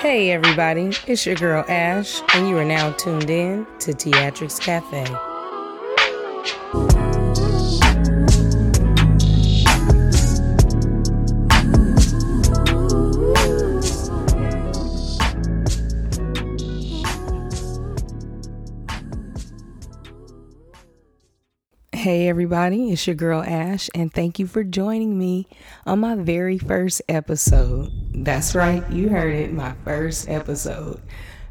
Hey everybody, it's your girl Ash, and you are now tuned in to Theatrics Cafe. Everybody, it's your girl Ash, and thank you for joining me on my very first episode. That's right, you heard it, my first episode.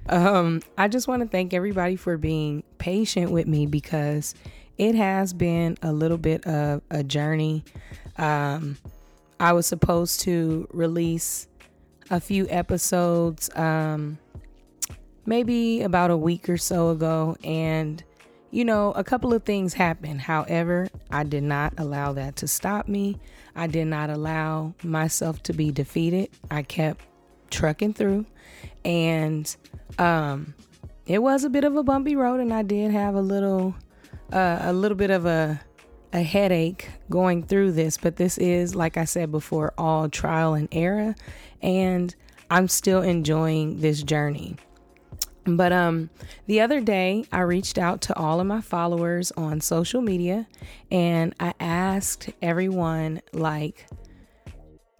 Um, I just want to thank everybody for being patient with me because it has been a little bit of a journey. Um, I was supposed to release a few episodes, um, maybe about a week or so ago, and you know, a couple of things happened. However, I did not allow that to stop me. I did not allow myself to be defeated. I kept trucking through and um it was a bit of a bumpy road and I did have a little uh, a little bit of a a headache going through this, but this is like I said before all trial and error and I'm still enjoying this journey. But um the other day I reached out to all of my followers on social media and I asked everyone like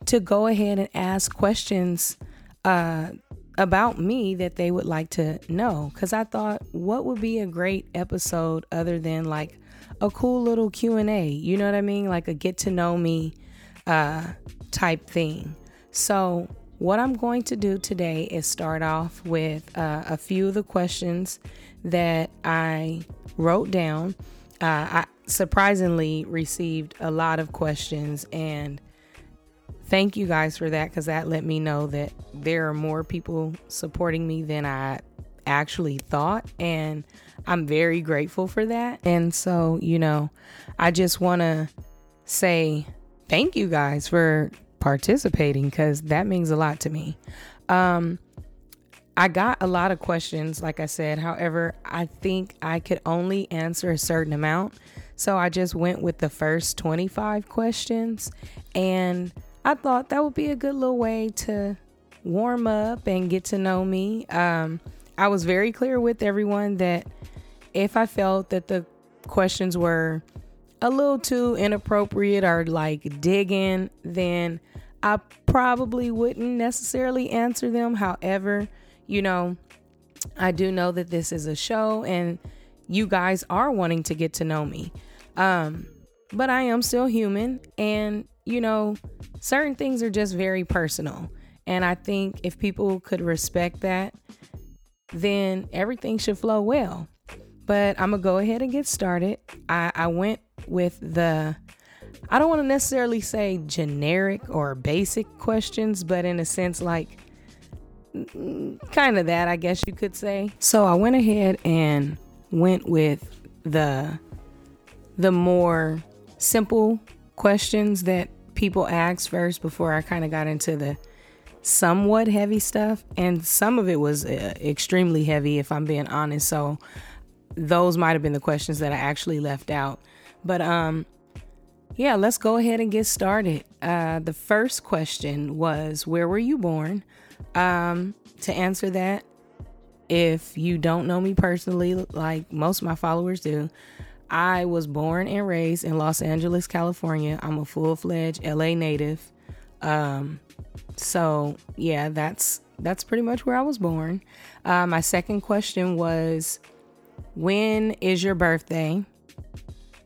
to go ahead and ask questions uh about me that they would like to know cuz I thought what would be a great episode other than like a cool little Q&A, you know what I mean? Like a get to know me uh type thing. So what I'm going to do today is start off with uh, a few of the questions that I wrote down. Uh, I surprisingly received a lot of questions, and thank you guys for that because that let me know that there are more people supporting me than I actually thought. And I'm very grateful for that. And so, you know, I just want to say thank you guys for participating because that means a lot to me. Um, I got a lot of questions, like I said. However, I think I could only answer a certain amount. So I just went with the first 25 questions. And I thought that would be a good little way to warm up and get to know me. Um, I was very clear with everyone that if I felt that the questions were a little too inappropriate or like digging, then I probably wouldn't necessarily answer them. However, you know, I do know that this is a show and you guys are wanting to get to know me. Um, but I am still human and, you know, certain things are just very personal. And I think if people could respect that, then everything should flow well. But I'm to go ahead and get started. I, I went with the I don't want to necessarily say generic or basic questions, but in a sense, like kind of that, I guess you could say. So I went ahead and went with the the more simple questions that people asked first before I kind of got into the somewhat heavy stuff and some of it was uh, extremely heavy if I'm being honest so those might have been the questions that I actually left out but um yeah, let's go ahead and get started. Uh, the first question was Where were you born? Um, to answer that, if you don't know me personally, like most of my followers do, I was born and raised in Los Angeles, California. I'm a full fledged LA native. Um, so yeah, that's that's pretty much where I was born. Uh, my second question was, when is your birthday?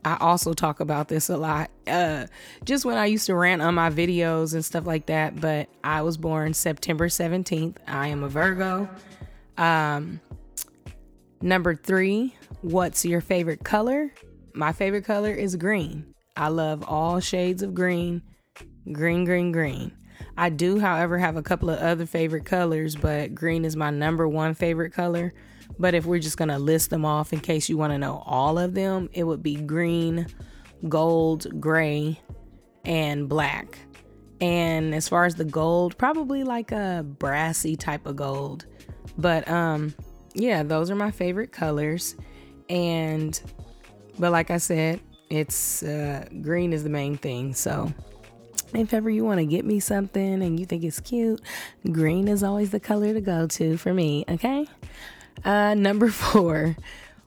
I also talk about this a lot. Uh, just when I used to rant on my videos and stuff like that. But I was born September 17th. I am a Virgo. Um, number three, what's your favorite color? My favorite color is green. I love all shades of green. Green, green, green. I do, however, have a couple of other favorite colors, but green is my number one favorite color. But if we're just going to list them off in case you want to know all of them, it would be green, gold, gray, and black. And as far as the gold, probably like a brassy type of gold. But um yeah, those are my favorite colors. And but like I said, it's uh green is the main thing. So if ever you want to get me something and you think it's cute, green is always the color to go to for me, okay? Uh, number four,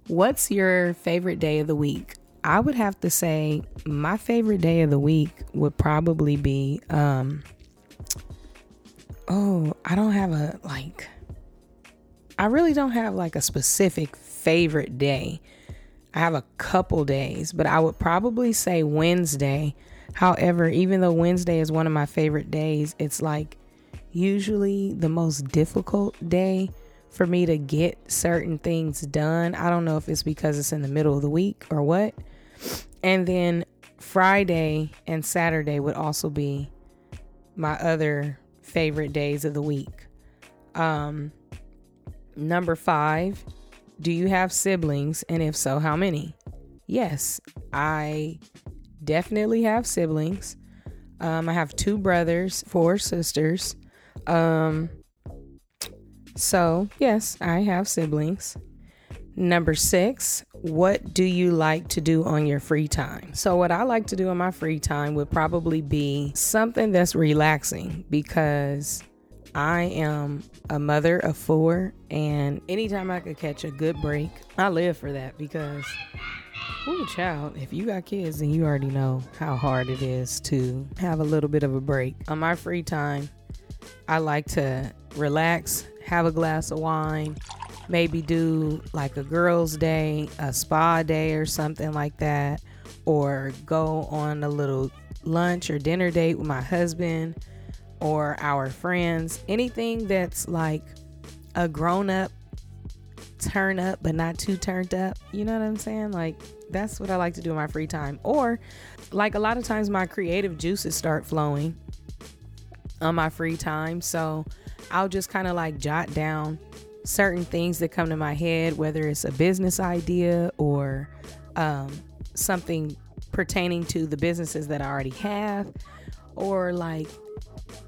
what's your favorite day of the week? I would have to say my favorite day of the week would probably be, um, oh, I don't have a like, I really don't have like a specific favorite day. I have a couple days, but I would probably say Wednesday However, even though Wednesday is one of my favorite days, it's like usually the most difficult day for me to get certain things done. I don't know if it's because it's in the middle of the week or what. And then Friday and Saturday would also be my other favorite days of the week. Um, number five, do you have siblings? And if so, how many? Yes, I definitely have siblings. Um, I have two brothers, four sisters. Um, so, yes, I have siblings. Number six, what do you like to do on your free time? So, what I like to do in my free time would probably be something that's relaxing because I am a mother of four, and anytime I could catch a good break, I live for that because Ooh, child, if you got kids, then you already know how hard it is to have a little bit of a break. On my free time, I like to relax, have a glass of wine, maybe do like a girls' day, a spa day, or something like that, or go on a little lunch or dinner date with my husband or our friends. Anything that's like a grown up turn up, but not too turned up. You know what I'm saying? Like, that's what I like to do in my free time. Or, like, a lot of times my creative juices start flowing on my free time. So, I'll just kind of like jot down certain things that come to my head, whether it's a business idea or um, something pertaining to the businesses that I already have, or like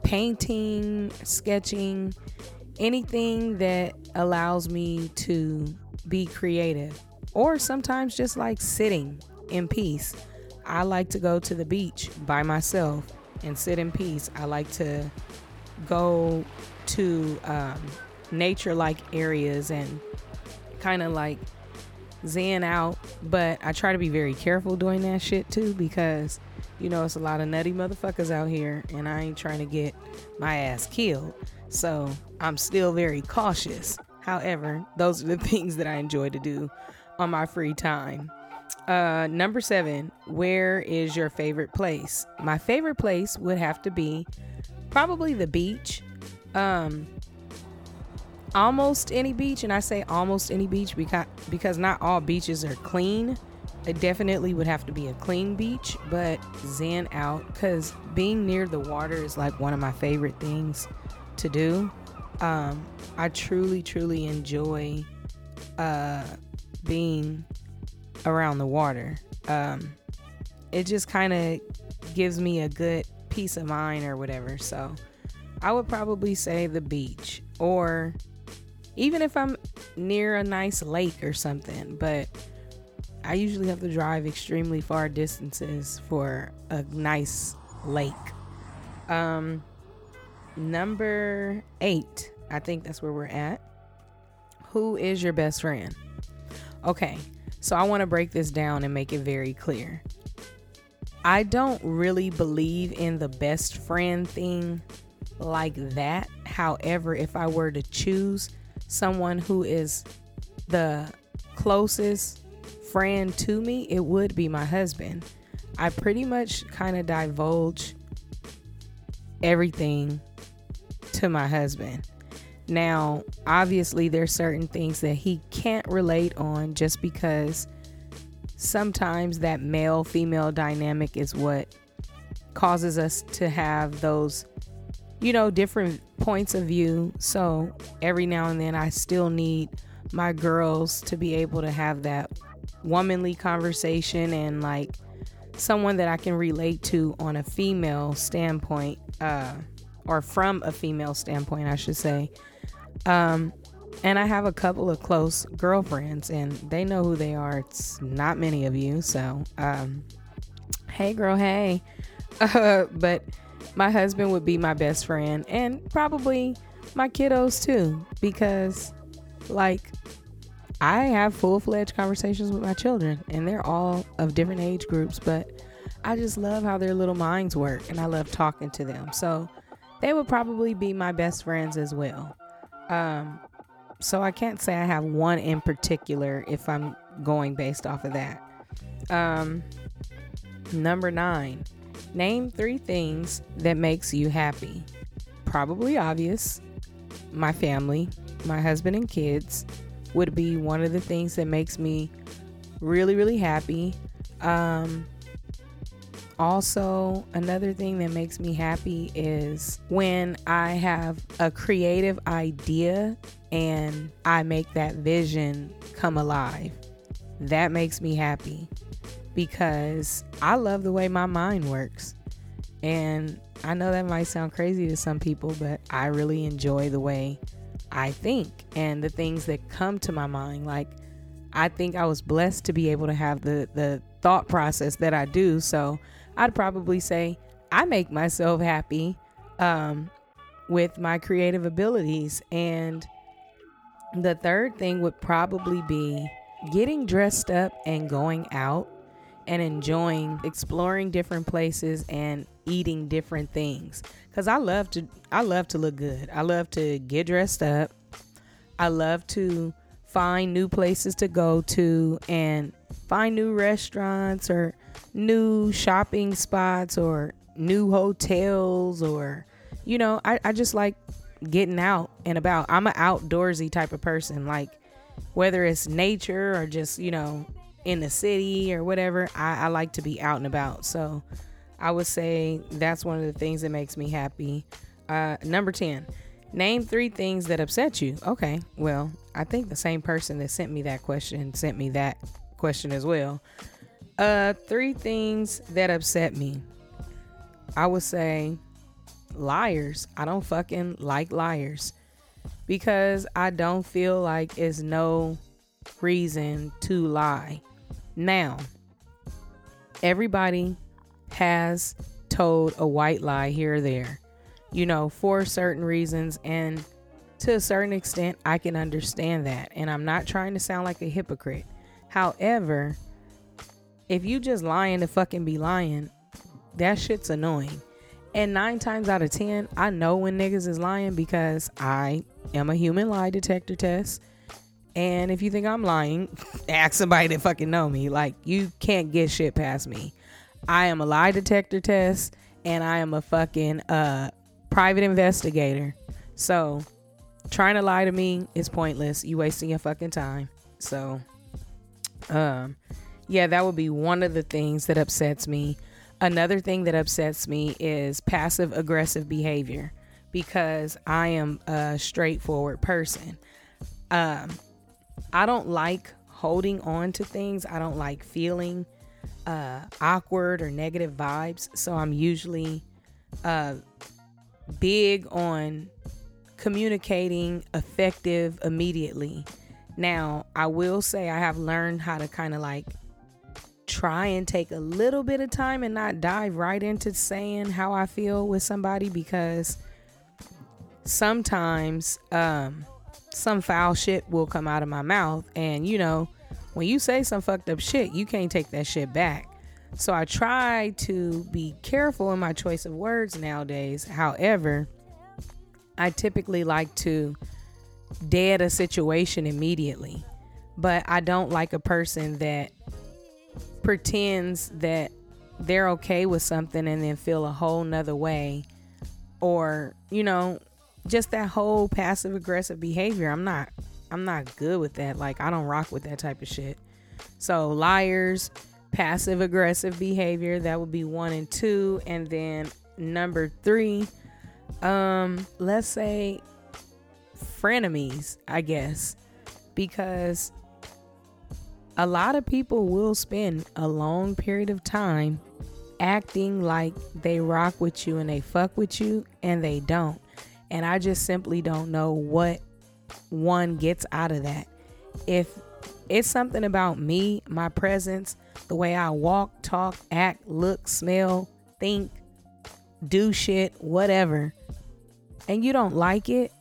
painting, sketching, anything that allows me to be creative or sometimes just like sitting in peace. I like to go to the beach by myself and sit in peace. I like to go to um, nature like areas and kind of like zen out, but I try to be very careful doing that shit too because you know it's a lot of nutty motherfuckers out here and I ain't trying to get my ass killed. So I'm still very cautious. However, those are the things that I enjoy to do on my free time. Uh, number seven, where is your favorite place? My favorite place would have to be probably the beach. Um, almost any beach, and I say almost any beach because because not all beaches are clean. It definitely would have to be a clean beach, but zen out because being near the water is like one of my favorite things to do. Um, I truly, truly enjoy uh, being around the water. Um, it just kind of gives me a good peace of mind or whatever. So I would probably say the beach or even if I'm near a nice lake or something, but I usually have to drive extremely far distances for a nice lake. Um, Number eight, I think that's where we're at. Who is your best friend? Okay, so I want to break this down and make it very clear. I don't really believe in the best friend thing like that. However, if I were to choose someone who is the closest friend to me, it would be my husband. I pretty much kind of divulge everything to my husband. Now, obviously, there's certain things that he can't relate on just because sometimes that male female dynamic is what causes us to have those, you know, different points of view. So every now and then, I still need my girls to be able to have that womanly conversation and like someone that I can relate to on a female standpoint. Uh, or from a female standpoint, I should say. Um, and I have a couple of close girlfriends, and they know who they are. It's not many of you, so um, hey, girl, hey. Uh, but my husband would be my best friend and probably my kiddos too because like I have full-fledged conversations with my children and they're all of different age groups but I just love how their little minds work and I love talking to them. So they would probably be my best friends as well. Um so I can't say I have one in particular if I'm going based off of that. Um number 9 Name three things that makes you happy. Probably obvious. My family, my husband and kids would be one of the things that makes me really, really happy. Um, also, another thing that makes me happy is when I have a creative idea and I make that vision come alive. That makes me happy because I love the way my mind works. And I know that might sound crazy to some people, but I really enjoy the way I think and the things that come to my mind. Like, I think I was blessed to be able to have the, the thought process that I do. So I'd probably say I make myself happy um, with my creative abilities. And the third thing would probably be getting dressed up and going out and enjoying exploring different places and eating different things cuz I love to I love to look good. I love to get dressed up. I love to find new places to go to and find new restaurants or new shopping spots or new hotels or you know, I, I just like getting out and about. I'm an outdoorsy type of person. Like whether it's nature or just, you know, in the city or whatever, I, I like to be out and about. So I would say that's one of the things that makes me happy. Uh, number 10, name three things that upset you. Okay, well, I think the same person that sent me that question sent me that question as well. Uh, three things that upset me. I would say liars. I don't fucking like liars because I don't feel like it's no reason to lie. Now, everybody has told a white lie here or there, you know, for certain reasons. And to a certain extent, I can understand that. And I'm not trying to sound like a hypocrite. However, if you just lying to fucking be lying, that shit's annoying. And nine times out of ten, I know when niggas is lying because I am a human lie detector test. And if you think I'm lying, ask somebody that fucking know me. Like you can't get shit past me. I am a lie detector test and I am a fucking uh private investigator. So trying to lie to me is pointless. You wasting your fucking time. So um yeah, that would be one of the things that upsets me. Another thing that upsets me is passive aggressive behavior because I am a straightforward person. Um I don't like holding on to things. I don't like feeling uh, awkward or negative vibes. So I'm usually uh, big on communicating effective immediately. Now, I will say I have learned how to kind of like try and take a little bit of time and not dive right into saying how I feel with somebody because sometimes um, some foul shit will come out of my mouth. And, you know, when you say some fucked up shit, you can't take that shit back. So I try to be careful in my choice of words nowadays. However, I typically like to dead a situation immediately. But I don't like a person that pretends that they're okay with something and then feel a whole nother way. Or, you know, just that whole passive aggressive behavior. I'm not I'm not good with that. Like I don't rock with that type of shit. So liars, passive aggressive behavior, that would be 1 and 2 and then number 3 um let's say frenemies, I guess. Because a lot of people will spend a long period of time acting like they rock with you and they fuck with you and they don't. And I just simply don't know what one gets out of that. If it's something about me, my presence, the way I walk, talk, act, look, smell, think, do shit, whatever, and you don't like it,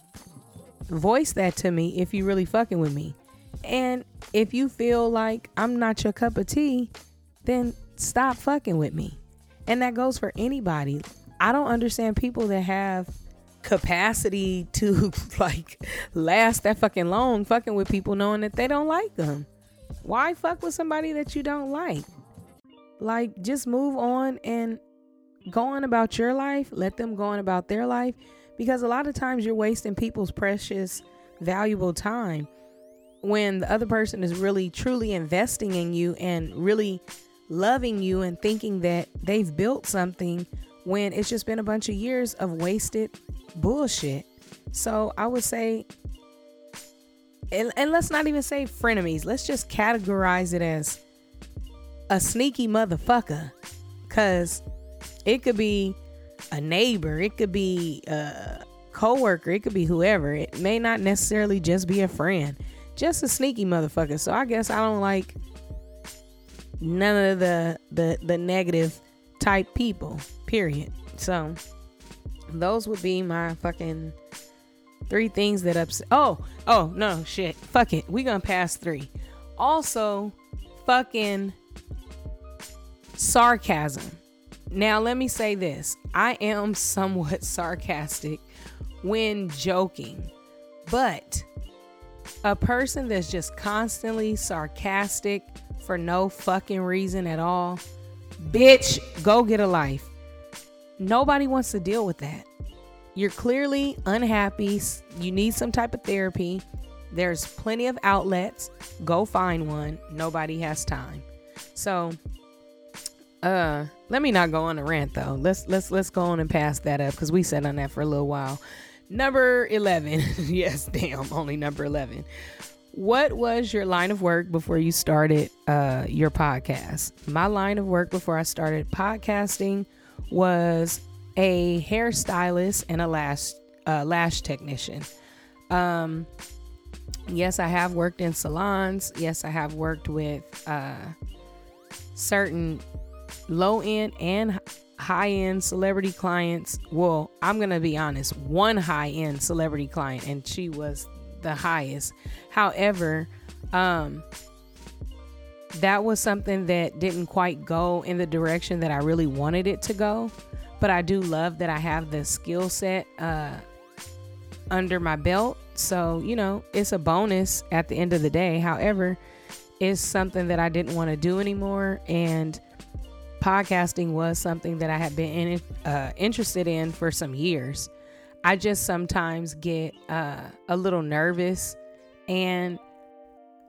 voice that to me if you really fucking with me. And if you feel like I'm not your cup of tea, then stop fucking with me. And that goes for anybody. I don't understand people that have capacity to like last that fucking long fucking with people knowing that they don't like them. Why fuck with somebody that you don't like? Like just move on and go on about your life, let them go on about their life because a lot of times you're wasting people's precious valuable time when the other person is really truly investing in you and really loving you and thinking that they've built something when it's just been a bunch of years of wasted bullshit. So I would say, and, and let's not even say frenemies, let's just categorize it as a sneaky motherfucker. Because it could be a neighbor, it could be a coworker, it could be whoever. It may not necessarily just be a friend, just a sneaky motherfucker. So I guess I don't like none of the the the negative type people. Period. So those would be my fucking three things that upset. Oh, oh no, shit. Fuck it. We gonna pass three. Also, fucking sarcasm. Now, let me say this I am somewhat sarcastic when joking, but a person that's just constantly sarcastic for no fucking reason at all, bitch, go get a life. Nobody wants to deal with that. You're clearly unhappy. You need some type of therapy. There's plenty of outlets. Go find one. Nobody has time. So, uh, let me not go on a rant though. Let's let's let's go on and pass that up because we sat on that for a little while. Number eleven. yes, damn, only number eleven. What was your line of work before you started uh, your podcast? My line of work before I started podcasting was a hairstylist and a lash uh, lash technician. Um, yes, I have worked in salons. Yes, I have worked with uh, certain low end and high end celebrity clients. Well, I'm going to be honest, one high end celebrity client, and she was the highest. However, um, that was something that didn't quite go in the direction that I really wanted it to go. But I do love that I have the skill set uh, under my belt. So, you know, it's a bonus at the end of the day. However, it's something that I didn't want to do anymore. And podcasting was something that I had been in, uh, interested in for some years. I just sometimes get uh, a little nervous and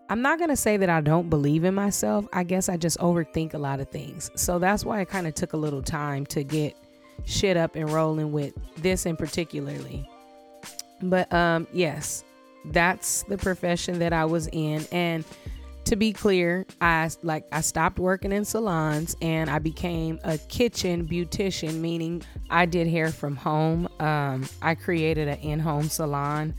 I'm not going to say that I don't believe in myself. I guess I just overthink a lot of things. So that's why it kind of took a little time to get shit up and rolling with this in particularly. But um yes, that's the profession that I was in and to be clear, I like I stopped working in salons and I became a kitchen beautician, meaning I did hair from home. Um, I created an in-home salon.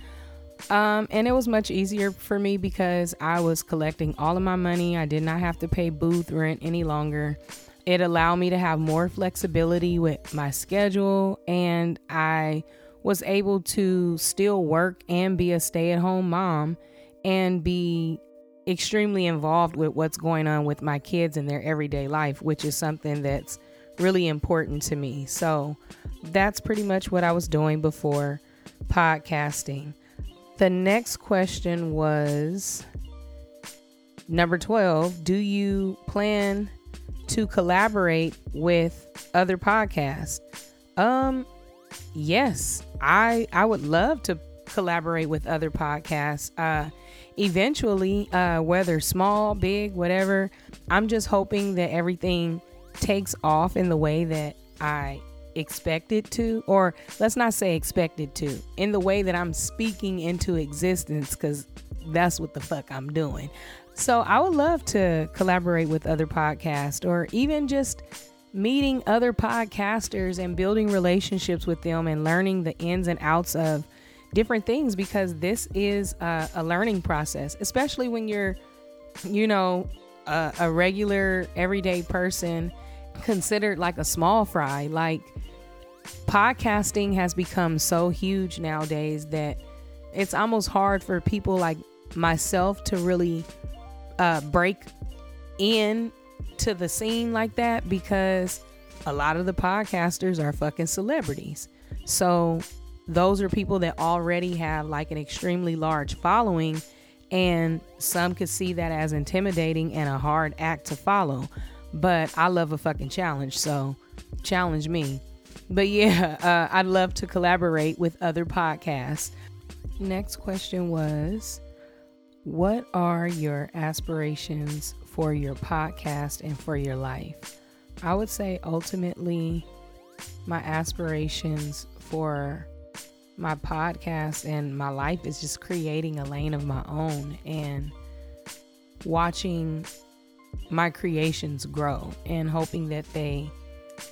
Um, and it was much easier for me because I was collecting all of my money. I did not have to pay booth rent any longer. It allowed me to have more flexibility with my schedule, and I was able to still work and be a stay at home mom and be extremely involved with what's going on with my kids in their everyday life, which is something that's really important to me. So that's pretty much what I was doing before podcasting. The next question was number 12 Do you plan to collaborate with other podcasts? Um, yes, I I would love to collaborate with other podcasts. Uh, eventually, uh, whether small, big, whatever, I'm just hoping that everything takes off in the way that I expected to, or let's not say expected to, in the way that I'm speaking into existence, because that's what the fuck I'm doing. So I would love to collaborate with other podcasts or even just meeting other podcasters and building relationships with them and learning the ins and outs of different things because this is a, a learning process, especially when you're, you know, a, a regular everyday person considered like a small fry. Like, podcasting has become so huge nowadays that it's almost hard for people like myself to really uh, break in to the scene like that because a lot of the podcasters are fucking celebrities. So those are people that already have like an extremely large following and some could see that as intimidating and a hard act to follow. But I love a fucking challenge, so challenge me. But yeah, uh, I'd love to collaborate with other podcasts. Next question was What are your aspirations for your podcast and for your life? I would say ultimately, my aspirations for my podcast and my life is just creating a lane of my own and watching my creations grow and hoping that they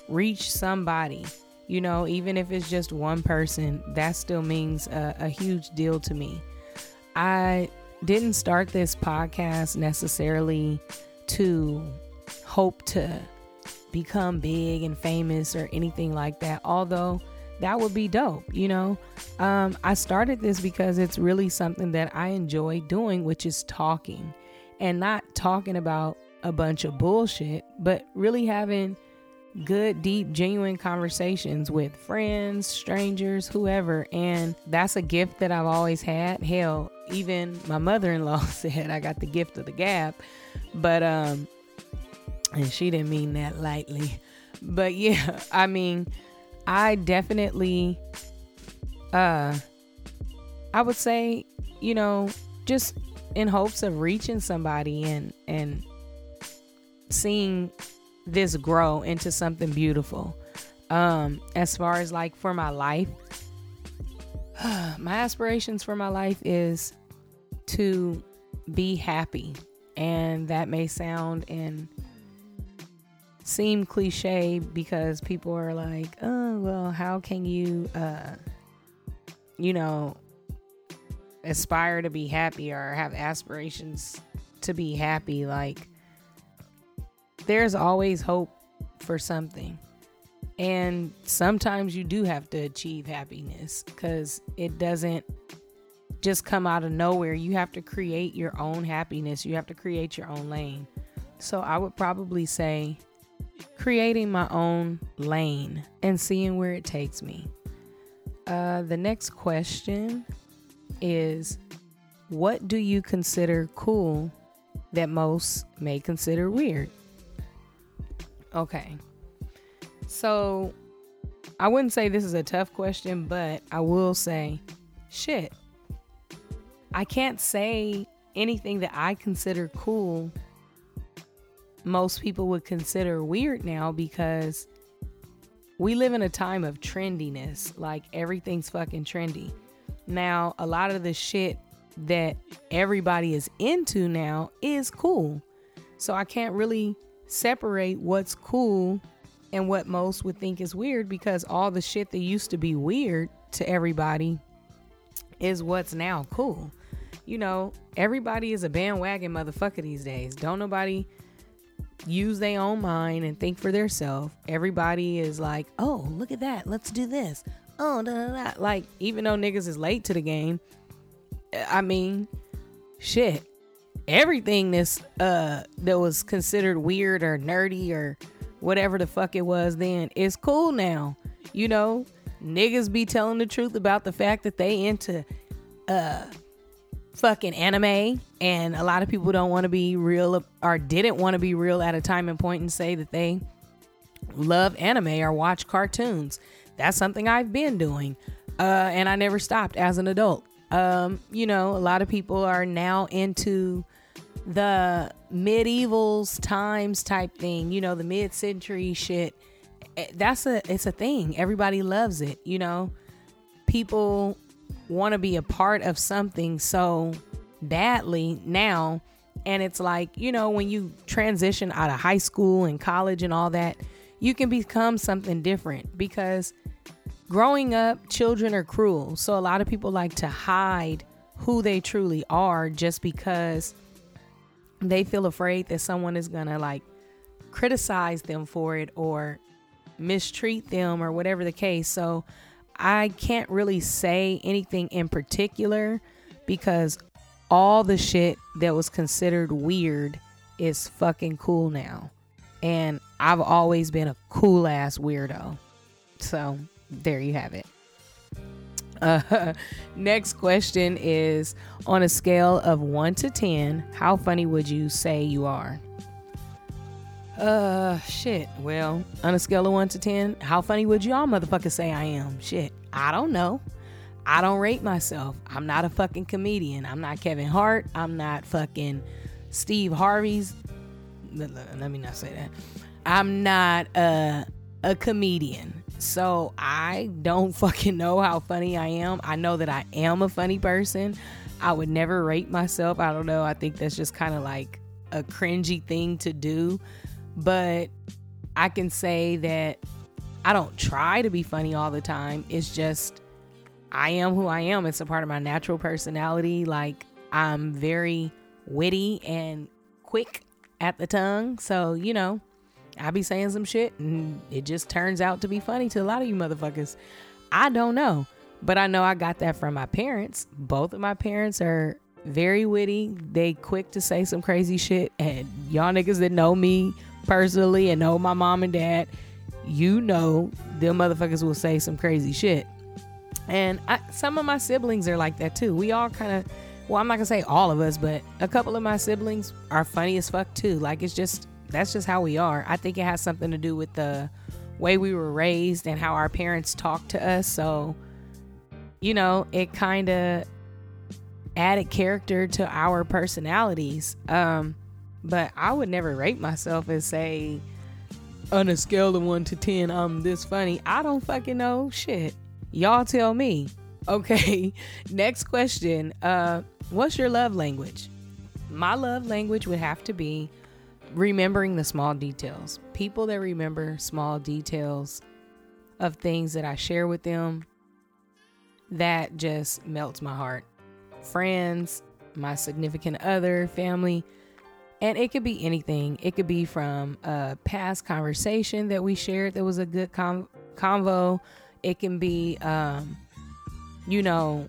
reach somebody. You know, even if it's just one person, that still means a, a huge deal to me. I didn't start this podcast necessarily to hope to become big and famous or anything like that, although that would be dope, you know? Um, I started this because it's really something that I enjoy doing, which is talking and not talking about a bunch of bullshit, but really having good, deep, genuine conversations with friends, strangers, whoever. And that's a gift that I've always had. Hell, even my mother in law said I got the gift of the gab. But, um, and she didn't mean that lightly. But yeah, I mean, I definitely uh I would say, you know, just in hopes of reaching somebody and and seeing this grow into something beautiful. Um as far as like for my life, my aspirations for my life is to be happy. And that may sound and seem cliche because people are like, oh, well, how can you, uh, you know, aspire to be happy or have aspirations to be happy? Like, there's always hope for something. And sometimes you do have to achieve happiness because it doesn't just come out of nowhere. You have to create your own happiness, you have to create your own lane. So I would probably say creating my own lane and seeing where it takes me. Uh, the next question is What do you consider cool that most may consider weird? Okay. So I wouldn't say this is a tough question, but I will say shit. I can't say anything that I consider cool most people would consider weird now because we live in a time of trendiness. Like everything's fucking trendy. Now, a lot of the shit that everybody is into now is cool. So I can't really separate what's cool and what most would think is weird because all the shit that used to be weird to everybody is what's now cool. You know, everybody is a bandwagon motherfucker these days. Don't nobody use their own mind and think for themselves. Everybody is like, oh, look at that. Let's do this. Oh, da, da, da. like even though niggas is late to the game, I mean, shit. Everything that's uh that was considered weird or nerdy or whatever the fuck it was then is cool now. You know, niggas be telling the truth about the fact that they into uh fucking anime and a lot of people don't want to be real or didn't want to be real at a time and point and say that they love anime or watch cartoons that's something i've been doing uh, and i never stopped as an adult um, you know a lot of people are now into the medievals times type thing you know the mid-century shit eh, that's a it's a thing everybody loves it you know people want to be a part of something so badly now. And it's like, you know, when you transition out of high school and college and all that, you can become something different because growing up, children are cruel. So a lot of people like to hide who they truly are just because they feel afraid that someone is going to like criticize them for it or mistreat them or whatever the case. So I can't really say anything in particular because all the shit that was considered weird is fucking cool now. And I've always been a cool ass weirdo. So there you have it. Uh, next question is on a scale of 1 to 10, how funny would you say you are? Uh, shit. Well, on a scale of 1 to 10, how funny would y'all motherfuckers say I am? Shit. I don't know. I don't rate myself. I'm not a fucking comedian. I'm not Kevin Hart. I'm not fucking Steve Harvey's. Let me not say that. I'm not a, a comedian. So I don't fucking know how funny I am. I know that I am a funny person. I would never rate myself. I don't know. I think that's just kind of like a cringy thing to do. But I can say that I don't try to be funny all the time. It's just I am who I am. It's a part of my natural personality. Like I'm very witty and quick at the tongue. So, you know, I be saying some shit and it just turns out to be funny to a lot of you motherfuckers. I don't know, but I know I got that from my parents. Both of my parents are very witty. They quick to say some crazy shit. And y'all niggas that know me personally and know my mom and dad, you know them motherfuckers will say some crazy shit. And I, some of my siblings are like that too. We all kind of, well, I'm not gonna say all of us, but a couple of my siblings are funny as fuck too. Like it's just that's just how we are. I think it has something to do with the way we were raised and how our parents talked to us. So, you know, it kind of added character to our personalities. Um, but I would never rate myself and say, on a scale of one to 10, I'm this funny. I don't fucking know shit. Y'all tell me. Okay, next question. Uh, what's your love language? My love language would have to be remembering the small details. People that remember small details of things that I share with them, that just melts my heart. Friends, my significant other, family, and it could be anything. It could be from a past conversation that we shared that was a good convo. It can be, um, you know,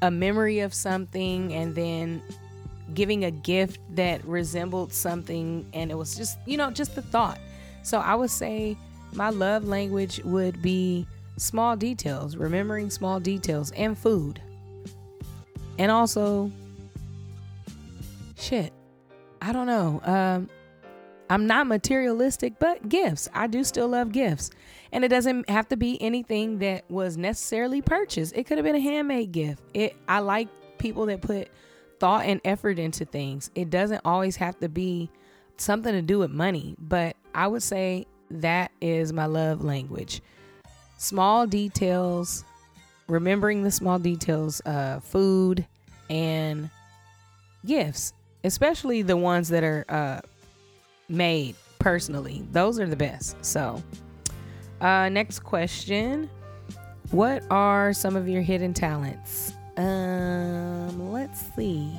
a memory of something and then giving a gift that resembled something and it was just you know just the thought. So i would say my love language would be small details remembering small details and food. And also shit i don't know um i'm not materialistic but gifts. I do still love gifts. And it doesn't have to be anything that was necessarily purchased. It could have been a handmade gift. It i like people that put thought and effort into things. It doesn't always have to be something to do with money, but I would say that is my love language. Small details, remembering the small details, uh, food and gifts, especially the ones that are uh, made personally. Those are the best. So, uh, next question What are some of your hidden talents? Um, let's see.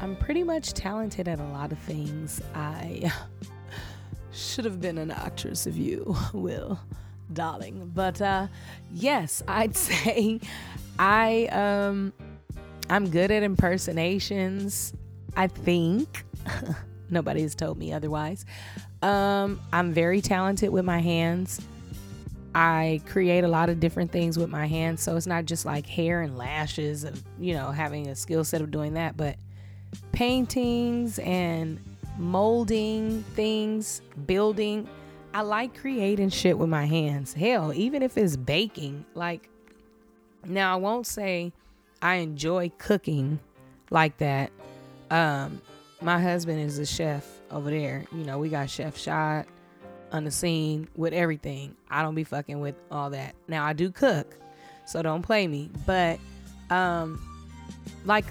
I'm pretty much talented at a lot of things. I should have been an actress if you will, darling. But uh yes, I'd say I um I'm good at impersonations. I think nobody's told me otherwise. Um I'm very talented with my hands. I create a lot of different things with my hands. So it's not just like hair and lashes of, you know, having a skill set of doing that, but paintings and molding things, building. I like creating shit with my hands. Hell, even if it's baking. Like, now I won't say I enjoy cooking like that. Um, my husband is a chef over there. You know, we got Chef Shot on the scene with everything. I don't be fucking with all that. Now I do cook, so don't play me. But um like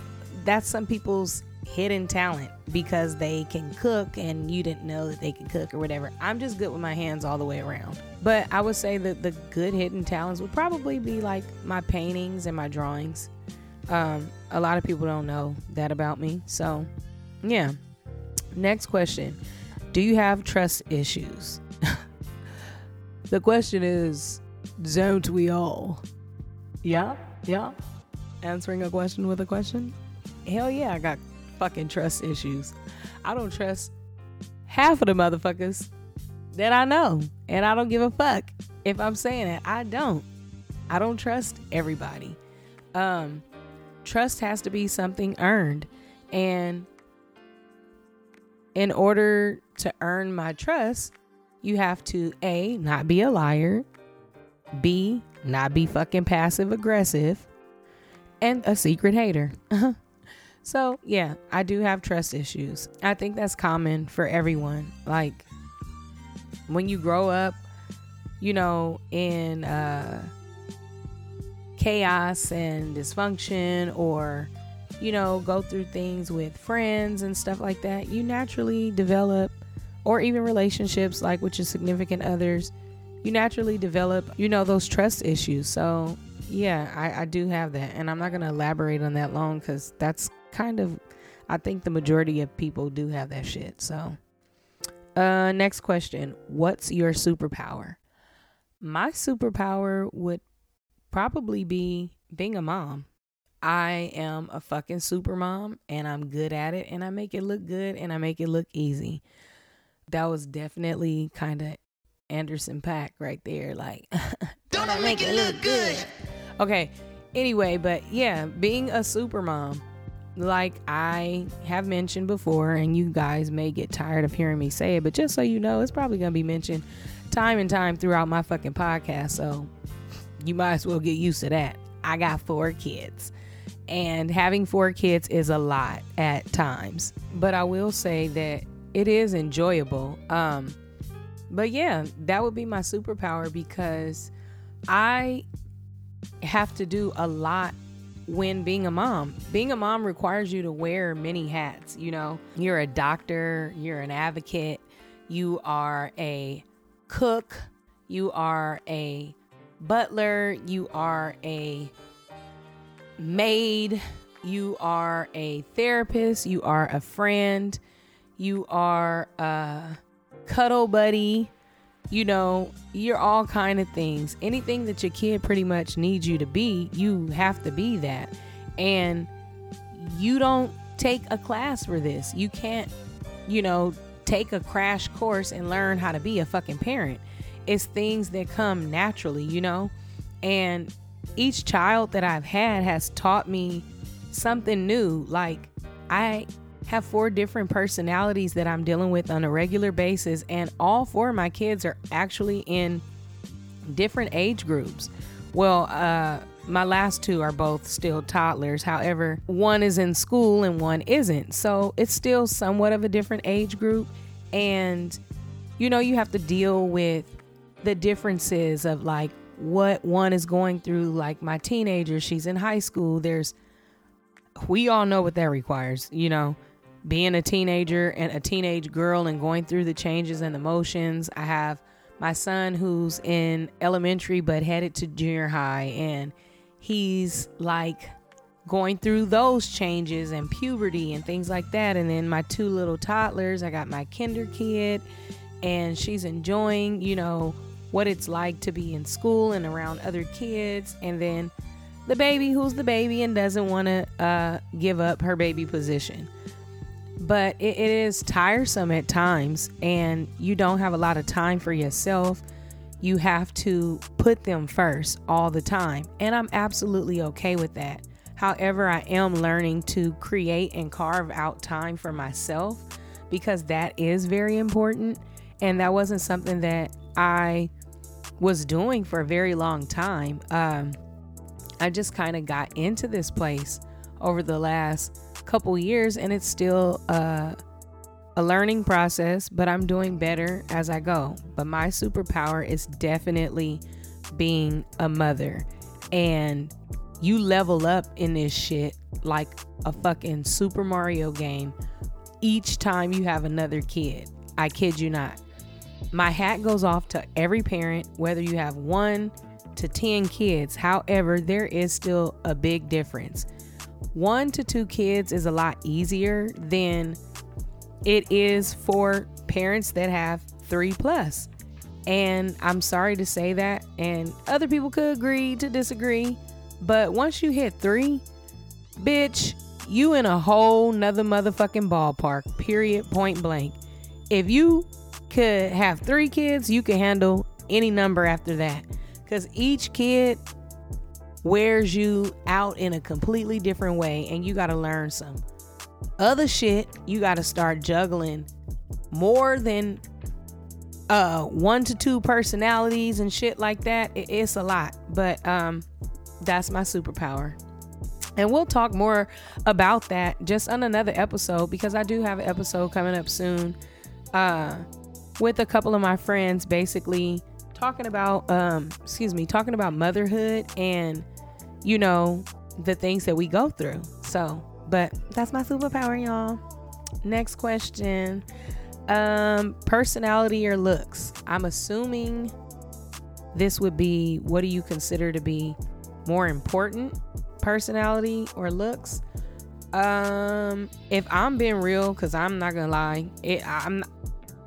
that's some people's hidden talent because they can cook and you didn't know that they could cook or whatever. I'm just good with my hands all the way around. But I would say that the good hidden talents would probably be like my paintings and my drawings. Um, a lot of people don't know that about me. So, yeah. Next question Do you have trust issues? The question is, don't we all? Yeah, yeah. Answering a question with a question? Hell yeah, I got fucking trust issues. I don't trust half of the motherfuckers that I know. And I don't give a fuck if I'm saying it. I don't. I don't trust everybody. Um, trust has to be something earned. And in order to earn my trust, you have to A, not be a liar, B, not be fucking passive aggressive, and a secret hater. so, yeah, I do have trust issues. I think that's common for everyone. Like, when you grow up, you know, in uh, chaos and dysfunction, or, you know, go through things with friends and stuff like that, you naturally develop, or even relationships like with your significant others, you naturally develop, you know, those trust issues. So, yeah, I, I do have that. And I'm not going to elaborate on that long because that's kind of, I think the majority of people do have that shit. So, uh, next question What's your superpower? My superpower would probably be being a mom. I am a fucking super mom and I'm good at it and I make it look good and I make it look easy. That was definitely kind of Anderson .Paak right there. Like, don't I make it look good? Okay. Anyway, but yeah, being a super mom, like I have mentioned before, and you guys may get tired of hearing me say it, but just so you know, it's probably gonna be mentioned time and time throughout my fucking podcast. So you might as well get used to that. I got four kids. And having four kids is a lot at times. But I will say that it is enjoyable. Um, but yeah, that would be my superpower because I have to do a lot when being a mom. Being a mom requires you to wear many hats. You know, you're a doctor, you're an advocate, you are a cook, you are a butler, you are a maid, you are a therapist, you are a friend, you are a cuddle buddy, you know, you're all kind of things. Anything that your kid pretty much needs you to be, you have to be that. And you don't take a class for this. You can't, you know, take a crash course and learn how to be a fucking parent. It's things that come naturally, you know? And each child that I've had has taught me something new. Like, I have four different personalities that I'm dealing with on a regular basis, and all four of my kids are actually in different age groups. Well, uh, my last two are both still toddlers. However, one is in school and one isn't. So it's still somewhat of a different age group. And, you know, you have to deal with the differences of like what one is going through. Like my teenager, she's in high school. There's, we all know what that requires, you know being a teenager and a teenage girl and going through the changes and emotions. I have my son who's in elementary but headed to junior high and he's like going through those changes and puberty and things like that. And then my two little toddlers, I got my kinder kid and she's enjoying, you know, what it's like to be in school and around other kids. And then the baby who's the baby and doesn't want to uh, give up her baby position but it, it is tiresome at times and you don't have a lot of time for yourself. You have to put them first all the time and i'm absolutely okay with that. However i am learning to create and carve out time for myself because that is very important and that wasn't something that i was doing for a very long time. Um, i just kind of got into this place over the last couple years and it's still uh, a learning process, but I'm doing better as I go. But my superpower is definitely being a mother. And you level up in this shit like a fucking Super Mario game each time you have another kid. I kid you not. My hat goes off to every parent, whether you have one to 10 kids. However, there is still a big difference one to two kids is a lot easier than it is for parents that have three plus. And I'm sorry to say that. And other people could agree to disagree. But once you hit three, bitch, you in a whole nother motherfucking ballpark, period, point blank. If you could have three kids, you can handle any number after that. Because each kid wears you out in a completely different way, and you got to learn some other shit. You got to start juggling more than uh one to two personalities and shit like that. it's a lot, but um, that's my superpower. And we'll talk more about that just on another episode because I do have an episode coming up soon uh, with a couple of my friends, basically talking about, um, excuse me, talking about motherhood and, you know, the things that we go through. So, but that's my superpower, y'all. Next question. Um, personality or looks? I'm assuming this would be what do you consider to be more important personality or looks um if i'm being real because i'm not gonna lie it i'm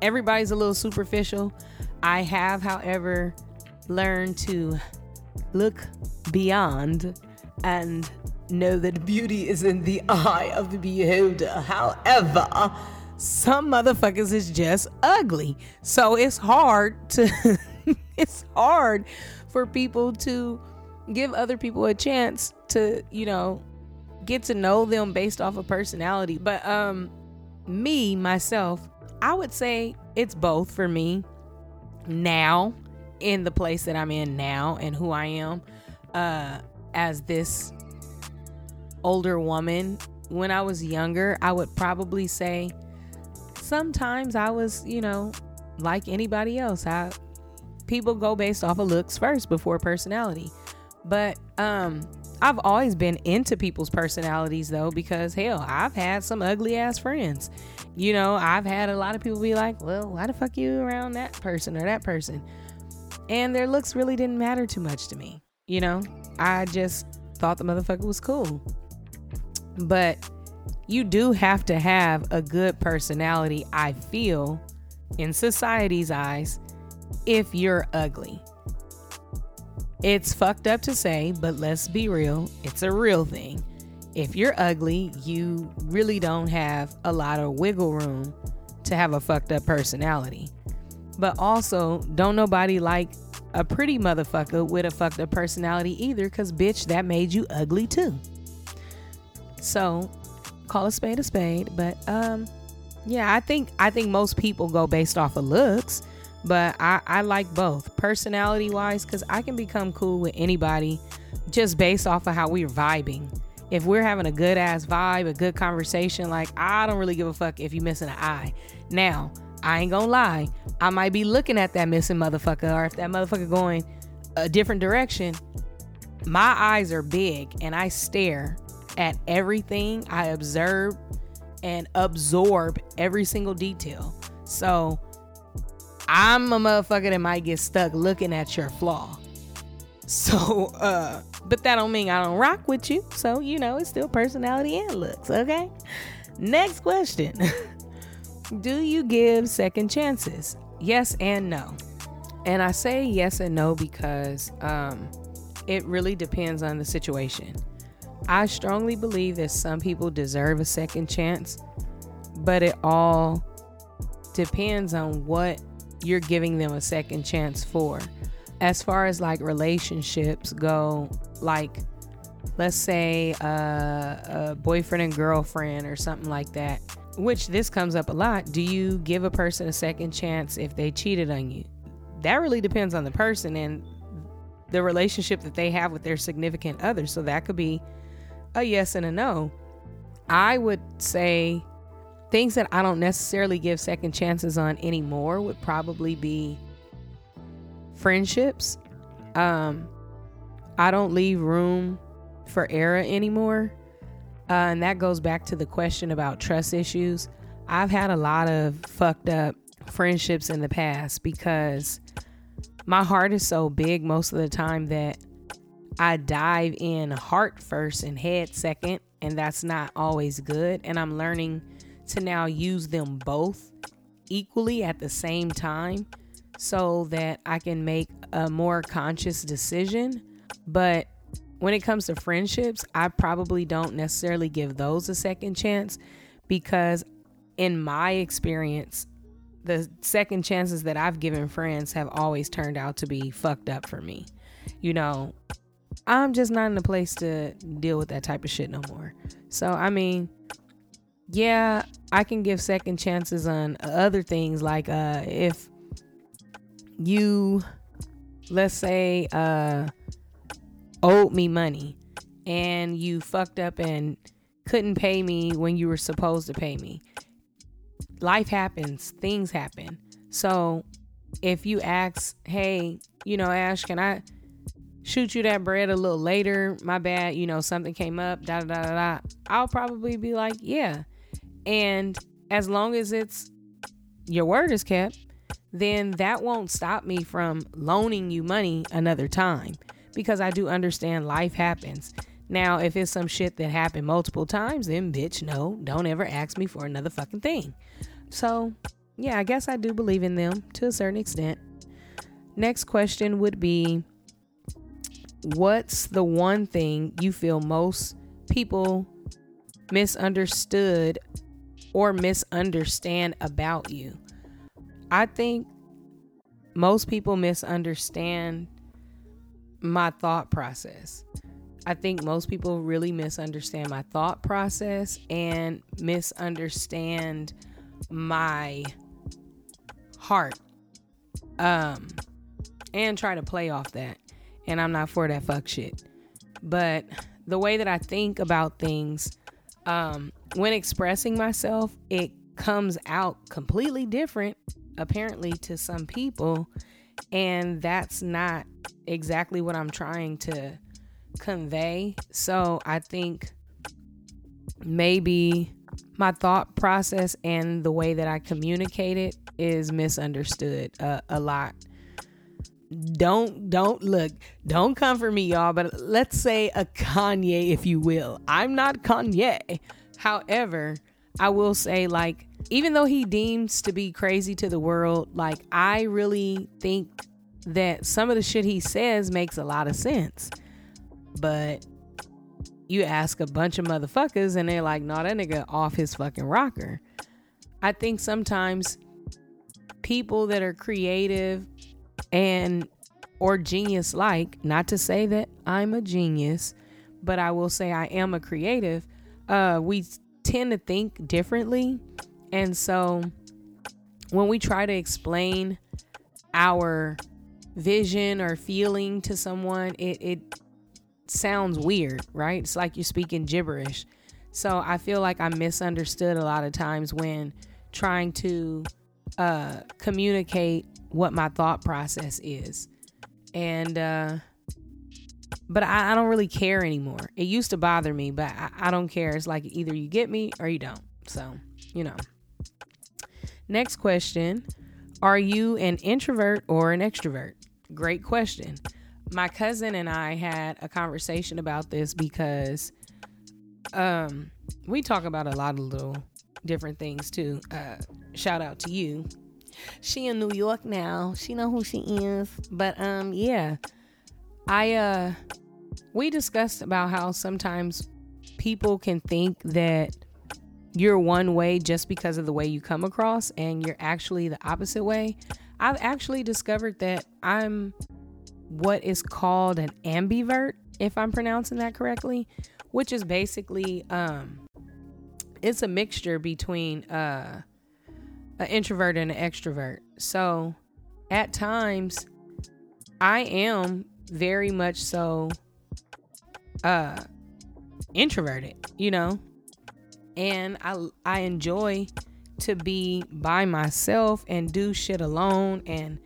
everybody's a little superficial i have however learned to look beyond and know that beauty is in the eye of the beholder. However some motherfuckers is just ugly. So it's hard to it's hard for people to give other people a chance to, you know, get to know them based off of personality. But um me myself, I would say it's both for me now in the place that I'm in now and who I am uh as this older woman. When I was younger, I would probably say sometimes I was, you know, like anybody else. I people go based off of looks first before personality. But um I've always been into people's personalities though because hell, I've had some ugly ass friends. You know, I've had a lot of people be like, "Well, why the fuck you around that person or that person?" And their looks really didn't matter too much to me. You know, I just thought the motherfucker was cool. But you do have to have a good personality, I feel, in society's eyes, if you're ugly. It's fucked up to say, but let's be real, it's a real thing. If you're ugly, you really don't have a lot of wiggle room to have a fucked up personality. But also, don't nobody like a pretty motherfucker with a fucked up personality either, because bitch, that made you ugly too. So, call a spade a spade. But um, yeah, I think I think most people go based off of looks but I, I like both personality wise because I can become cool with anybody just based off of how we're vibing. If we're having a good ass vibe, a good conversation, like I don't really give a fuck if you missing an eye. Now, I ain't gonna lie, I might be looking at that missing motherfucker, or if that motherfucker going a different direction, my eyes are big and I stare at everything. I observe and absorb every single detail. So I'm a motherfucker that might get stuck looking at your flaw. So, uh, but that don't mean I don't rock with you. So, you know, it's still personality and looks, okay? Next question. Do you give second chances? Yes and no. And I say yes and no because um, it really depends on the situation. I strongly believe that some people deserve a second chance, but it all depends on what you're giving them a second chance for. As far as like relationships go, like let's say uh, a boyfriend and girlfriend or something like that, which this comes up a lot. Do you give a person a second chance if they cheated on you? That really depends on the person and the relationship that they have with their significant other. So that could be a yes and a no. I would say things that I don't necessarily give second chances on anymore would probably be friendships. Um, I don't leave room for error anymore. Uh, and that goes back to the question about trust issues. I've had a lot of fucked up friendships in the past because my heart is so big most of the time that I dive in heart first and head second, and that's not always good. And I'm learning to now use them both equally at the same time. so that I can make a more conscious decision. But when it comes to friendships, I probably don't necessarily give those a second chance because, in my experience, the second chances that I've given friends have always turned out to be fucked up for me. You know, I'm just not in a place to deal with that type of shit no more. So, I mean, yeah, I can give second chances on other things like uh if you let's say uh owed me money and you fucked up and couldn't pay me when you were supposed to pay me. Life happens, things happen. So if you ask, hey, you know, Ash, can I shoot you that bread a little later? My bad, you know, something came up, da da da da. I'll probably be like, yeah. And as long as it's your word is kept, then that won't stop me from loaning you money another time because I do understand life happens. Now, if it's some shit that happened multiple times, then bitch, no, don't ever ask me for another fucking thing. So, yeah, I guess I do believe in them to a certain extent. Next question would be What's the one thing you feel most people misunderstood or misunderstand about you? I think most people misunderstand my thought process. I think most people really misunderstand my thought process and misunderstand my heart. Um and try to play off that. And I'm not for that fuck shit. But the way that I think about things um when expressing myself, it comes out completely different apparently to some people and that's not exactly what I'm trying to convey. So I think maybe my thought process and the way that I communicate it is misunderstood uh, a lot. Don't don't look, don't come for me, y'all. But let's say a Kanye, if you will. I'm not Kanye. However, I will say like even though he deems to be crazy to the world, like I really think that some of the shit he says makes a lot of sense. But you ask a bunch of motherfuckers and they're like, nah, that nigga off his fucking rocker. I think sometimes people that are creative and or genius like, not to say that I'm a genius, but I will say I am a creative, uh, we tend to think differently. And so when we try to explain our vision or feeling to someone, it, it sounds weird, right? It's like you're speaking gibberish. So I feel like I'm misunderstood a lot of times when trying to uh, communicate what my thought process is. And, uh, but I, I, don't really care anymore. It used to bother me, but I, I don't care. It's like either you get me or you don't. So, you know. Next question Are you an introvert or an extrovert? Great question. My cousin and I had a conversation about this because um, we talk about a lot of little different things too. Uh, shout out to you. She in New York now. She know who she is. But um yeah. I uh we discussed about how sometimes people can think that you're one way just because of the way you come across and you're actually the opposite way. I've actually discovered that I'm what is called an ambivert, if I'm pronouncing that correctly, which is basically um it's a mixture between uh an introvert and an extrovert. So at times I am very much so uh introverted, you know. And I I enjoy to be by myself and do shit alone and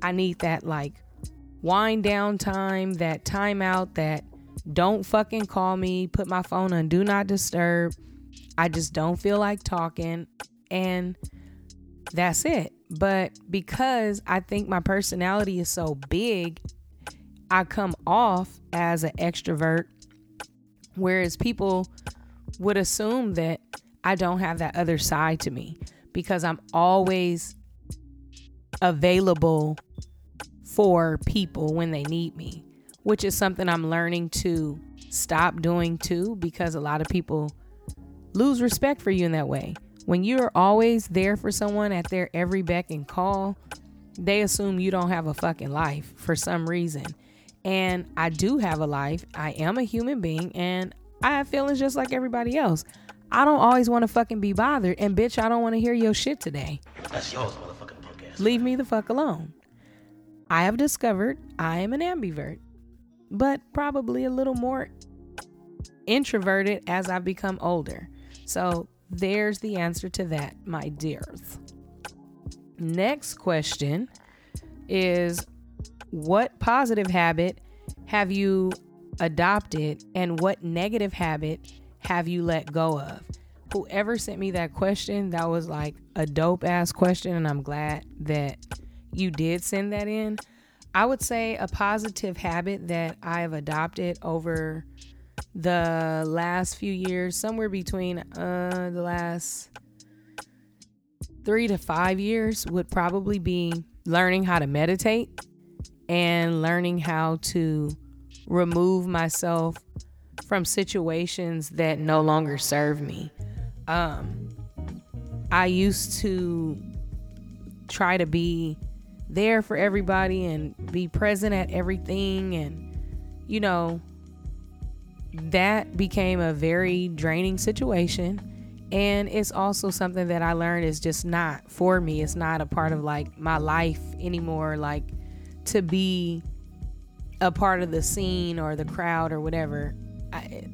I need that like wind down time, that timeout, that don't fucking call me, put my phone on do not disturb. I just don't feel like talking and that's it. But because I think my personality is so big I come off as an extrovert, whereas people would assume that I don't have that other side to me because I'm always available for people when they need me, which is something I'm learning to stop doing too because a lot of people lose respect for you in that way. When you're always there for someone at their every beck and call, they assume you don't have a fucking life for some reason. And I do have a life. I am a human being and I have feelings just like everybody else. I don't always want to fucking be bothered. And bitch, I don't want to hear your shit today. That's yours, motherfucking punk ass. Leave me the fuck alone. I have discovered I am an ambivert, but probably a little more introverted as I've become older. So there's the answer to that, my dears. Next question is What positive habit have you adopted and what negative habit have you let go of? Whoever sent me that question, that was like a dope ass question, and I'm glad that you did send that in. I would say a positive habit that I've adopted over the last few years, somewhere between uh, the last three to five years, would probably be learning how to meditate and learning how to remove myself from situations that no longer serve me. Um, I used to try to be there for everybody and be present at everything and you know that became a very draining situation and it's also something that I learned is just not for me. It's not a part of like my life anymore like to be a part of the scene or the crowd or whatever. I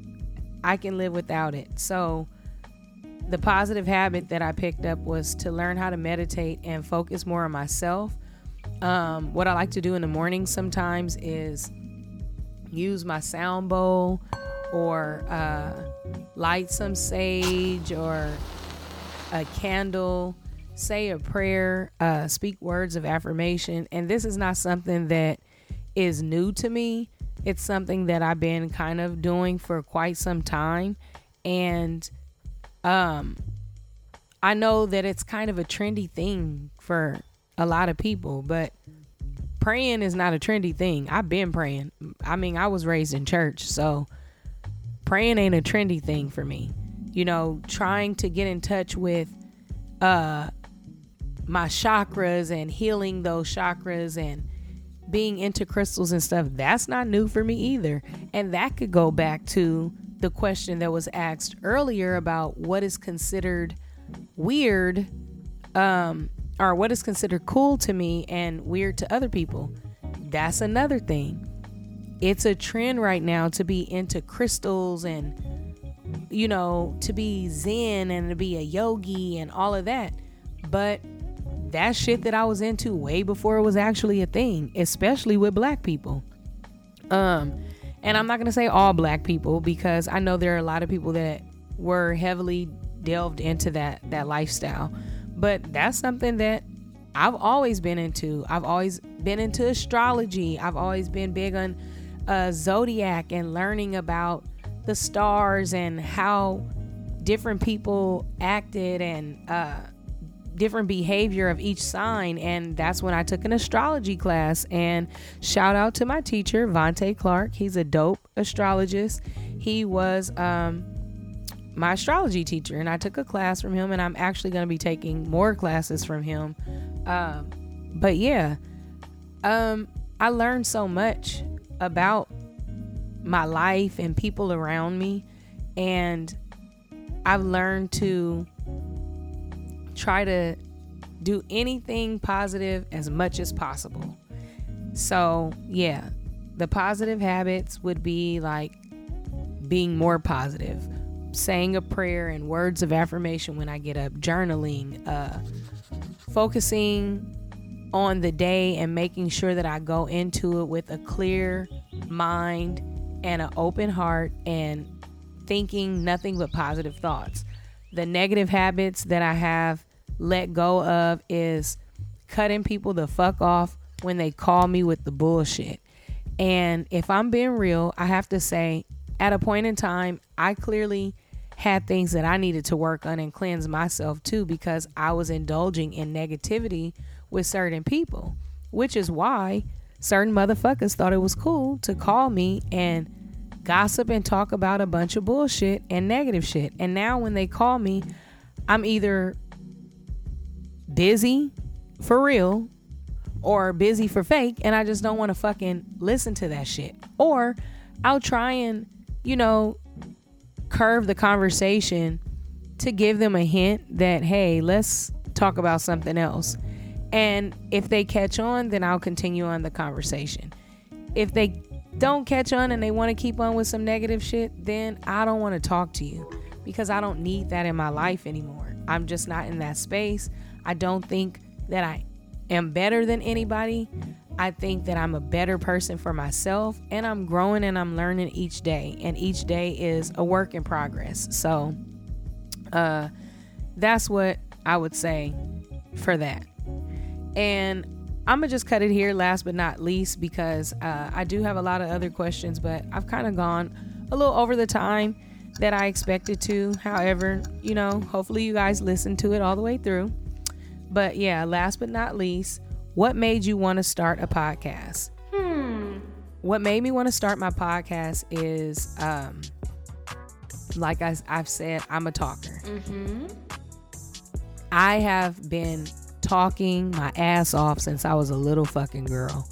I can live without it. So the positive habit that I picked up was to learn how to meditate and focus more on myself. Um, what I like to do in the morning sometimes is use my sound bowl or uh, light some sage or a candle, say a prayer, uh, speak words of affirmation. And this is not something that is new to me. It's something that I've been kind of doing for quite some time. And um, I know that it's kind of a trendy thing for a lot of people, but praying is not a trendy thing. I've been praying. I mean, I was raised in church, so praying ain't a trendy thing for me. You know, trying to get in touch with uh my chakras and healing those chakras and being into crystals and stuff, that's not new for me either. And that could go back to the question that was asked earlier about what is considered weird um or what is considered cool to me and weird to other people. That's another thing it's a trend right now to be into crystals and you know to be zen and to be a yogi and all of that but that shit that i was into way before it was actually a thing especially with black people um and i'm not going to say all black people because i know there are a lot of people that were heavily delved into that that lifestyle but that's something that I've always been into. I've always been into astrology. I've always been big on uh, zodiac and learning about the stars and how different people acted and uh, different behavior of each sign. And that's when I took an astrology class. And shout out to my teacher, Vontae Clark. He's a dope astrologist. He was um, my astrology teacher, and I took a class from him. And I'm actually going to be taking more classes from him. Um, but yeah, um, I learned so much about my life and people around me. And I've learned to try to do anything positive as much as possible. So, yeah, the positive habits would be like being more positive, saying a prayer and words of affirmation when I get up, journaling, uh, focusing on the day and making sure that I go into it with a clear mind and an open heart and thinking nothing but positive thoughts. The negative habits that I have let go of is cutting people the fuck off when they call me with the bullshit. And if I'm being real, I have to say, at a point in time, I clearly had things that I needed to work on and cleanse myself too because I was indulging in negativity with certain people, which is why certain motherfuckers thought it was cool to call me and gossip and talk about a bunch of bullshit and negative shit. And now when they call me, I'm either busy for real or busy for fake and I just don't want to fucking listen to that shit. Or I'll try and, you know, curve the conversation to give them a hint that, hey, let's talk about something else. And if they catch on, then I'll continue on the conversation. If they don't catch on and they want to keep on with some negative shit, then I don't want to talk to you because I don't need that in my life anymore. I'm just not in that space. I don't think that I am better than anybody. I think that I'm a better person for myself and I'm growing and I'm learning each day. And each day is a work in progress. So uh that's what I would say for that. And I'm gonna just cut it here last but not least because uh, I do have a lot of other questions, but I've kind of gone a little over the time that I expected to. However, you know, hopefully you guys listened to it all the way through. But yeah, last but not least, what made you want to start a podcast? Hmm. What made me want to start my podcast is, um, like I, have said, I'm a talker. Mm-hmm. I have been talking my ass off since I was a little fucking girl.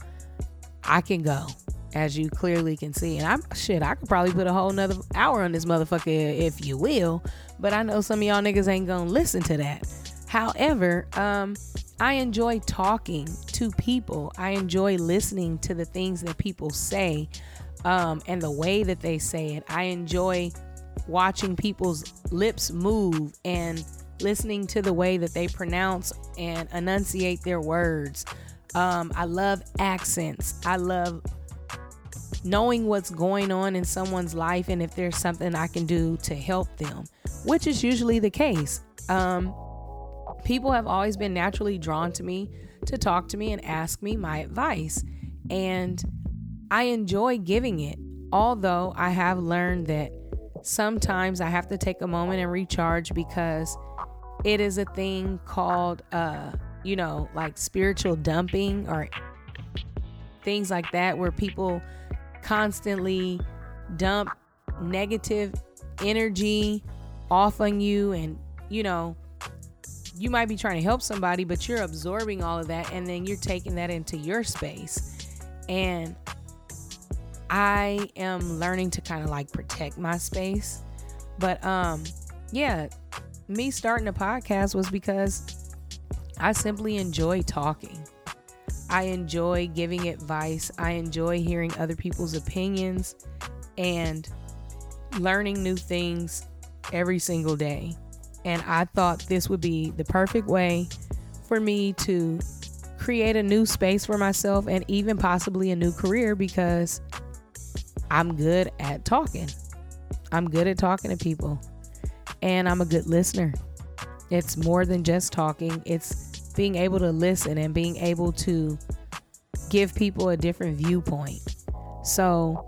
I can go, as you clearly can see. And I'm shit, I could probably put a whole nother hour on this motherfucker if you will. But I know some of y'all niggas ain't gonna listen to that. However, um, I enjoy talking to people. I enjoy listening to the things that people say um, and the way that they say it. I enjoy watching people's lips move and listening to the way that they pronounce and enunciate their words. Um, I love accents. I love knowing what's going on in someone's life and if there's something I can do to help them, which is usually the case. Um, people have always been naturally drawn to me to talk to me and ask me my advice. And I enjoy giving it, although I have learned that sometimes I have to take a moment and recharge because it is a thing called uh you know like spiritual dumping or things like that where people constantly dump negative energy off on you and you know you might be trying to help somebody but you're absorbing all of that and then you're taking that into your space. And I am learning to kind of like protect my space. But um yeah me starting a podcast was because I simply enjoy talking. I enjoy giving advice. I enjoy hearing other people's opinions and learning new things every single day. And I thought this would be the perfect way for me to create a new space for myself and even possibly a new career because I'm good at talking. I'm good at talking to people and I'm a good listener. It's more than just talking, it's being able to listen and being able to give people a different viewpoint. So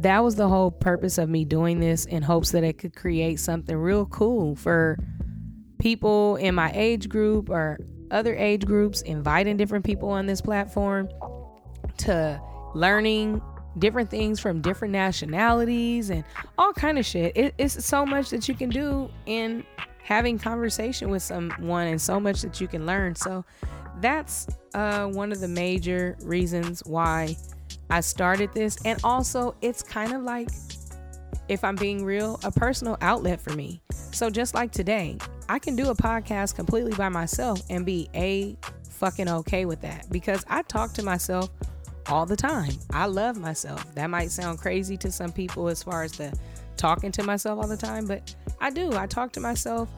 that was the whole purpose of me doing this in hopes that it could create something real cool for people in my age group or other age groups, inviting different people on this platform to learning different things from different nationalities and all kind of shit. It, it's so much that you can do in having conversation with someone and so much that you can learn. So that's uh, one of the major reasons why I started this. And also, it's kind of like, if I'm being real, a personal outlet for me. So just like today, I can do a podcast completely by myself and be a fucking okay with that because I talk to myself all the time. I love myself. That might sound crazy to some people as far as the talking to myself all the time, but I do. I talk to myself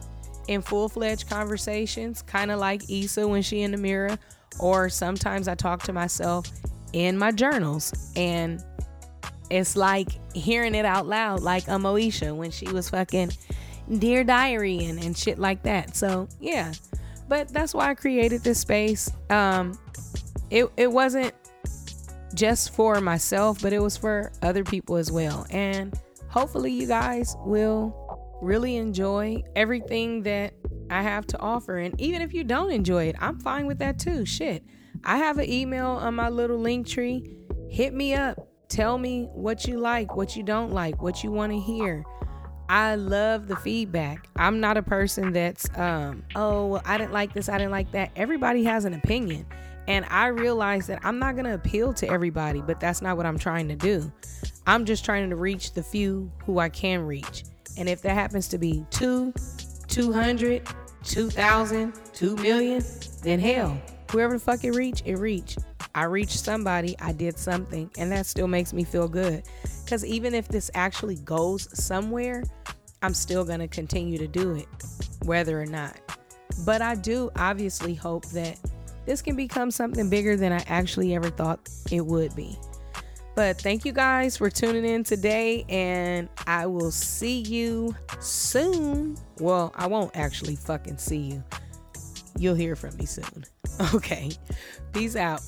in full fledged conversations, kind of like Issa when she in the mirror, or sometimes I talk to myself in my journals and it's like hearing it out loud, like a Moesha when she was fucking Dear Diary and, and shit like that. So yeah, but that's why I created this space. Um, it, it wasn't just for myself, but it was for other people as well. And hopefully, you guys will really enjoy everything that I have to offer. And even if you don't enjoy it, I'm fine with that too. Shit. I have an email on my little Linktree. Hit me up. Tell me what you like, what you don't like, what you want to hear. I love the feedback. I'm not a person that's um, oh, well, I didn't like this, I didn't like that. Everybody has an opinion. And I realize that I'm not going to appeal to everybody, but that's not what I'm trying to do. I'm just trying to reach the few who I can reach. And if that happens to be two, 200, 2,000, 2 million, then hell, whoever the fuck it reach, it reach. I reached somebody, I did something, and that still makes me feel good. Because even if this actually goes somewhere, I'm still going to continue to do it, whether or not. But I do obviously hope that this can become something bigger than I actually ever thought it would be. But thank you guys for tuning in today, and I will see you soon. Well, I won't actually fucking see you. You'll hear from me soon. Okay. Peace out.